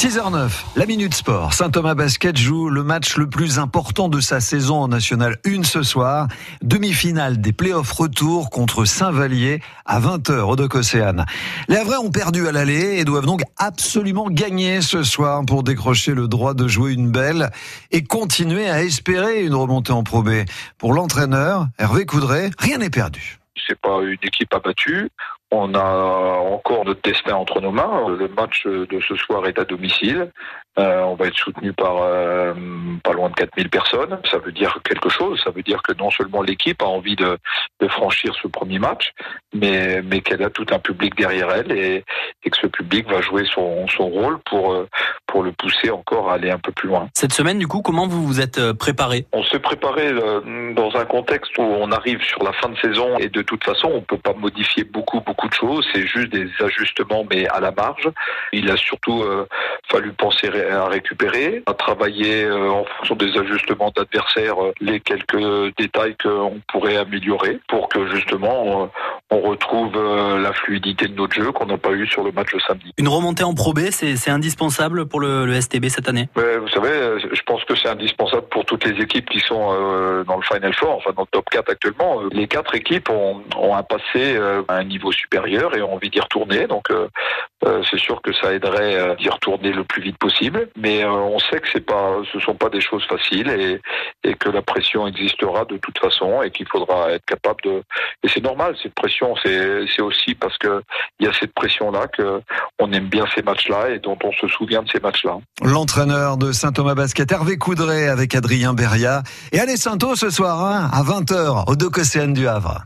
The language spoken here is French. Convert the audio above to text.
6h09, la Minute Sport. Saint-Thomas Basket joue le match le plus important de sa saison en National 1 ce soir. Demi-finale des playoffs retour contre Saint-Vallier à 20h au Doc Océane. Les Havrais ont perdu à l'aller et doivent donc absolument gagner ce soir pour décrocher le droit de jouer une belle et continuer à espérer une remontée en Pro. Pour l'entraîneur, Hervé Coudray, rien n'est perdu. C'est pas une équipe abattue. On a encore notre destin entre nos mains. Le match de ce soir est à domicile. Euh, on va être soutenu par euh, pas loin de 4000 personnes. Ça veut dire quelque chose. Ça veut dire que non seulement l'équipe a envie de, de, franchir ce premier match, mais, mais qu'elle a tout un public derrière elle et, et, que ce public va jouer son, son rôle pour, euh, pour le pousser encore à aller un peu plus loin. Cette semaine, du coup, comment vous vous êtes euh, préparé? On s'est préparé dans un contexte où on arrive sur la fin de saison et de toute façon, on peut pas modifier beaucoup, beaucoup de choses. C'est juste des ajustements, mais à la marge. Il a surtout euh, fallu penser à récupérer, à travailler euh, en fonction des ajustements d'adversaires, euh, les quelques détails qu'on pourrait améliorer pour que justement on retrouve la fluidité de notre jeu qu'on n'a pas eu sur le match de samedi. Une remontée en Pro B, c'est indispensable pour le, le, STB cette année? Ouais, Vous savez, je pense que c'est indispensable pour toutes les équipes qui sont dans le Final Four, enfin dans le top 4 actuellement. Les quatre équipes ont, ont un passé à un niveau supérieur et ont envie d'y retourner. Donc euh, euh, c'est sûr que ça aiderait euh, d'y retourner le plus vite possible. Mais on sait que c'est pas, ce sont pas des choses faciles et, et que la pression existera de toute façon et qu'il faudra être capable de. Et c'est normal cette pression. C'est aussi parce que il y a cette pression là que on aime bien ces matchs-là et dont on se souvient de ces matchs-là. L'entraîneur de Saint-Thomas Basket, Hervé Coudray, avec Adrien Beria et allez Sainto ce soir hein, à 20h au Doc Océane du Havre.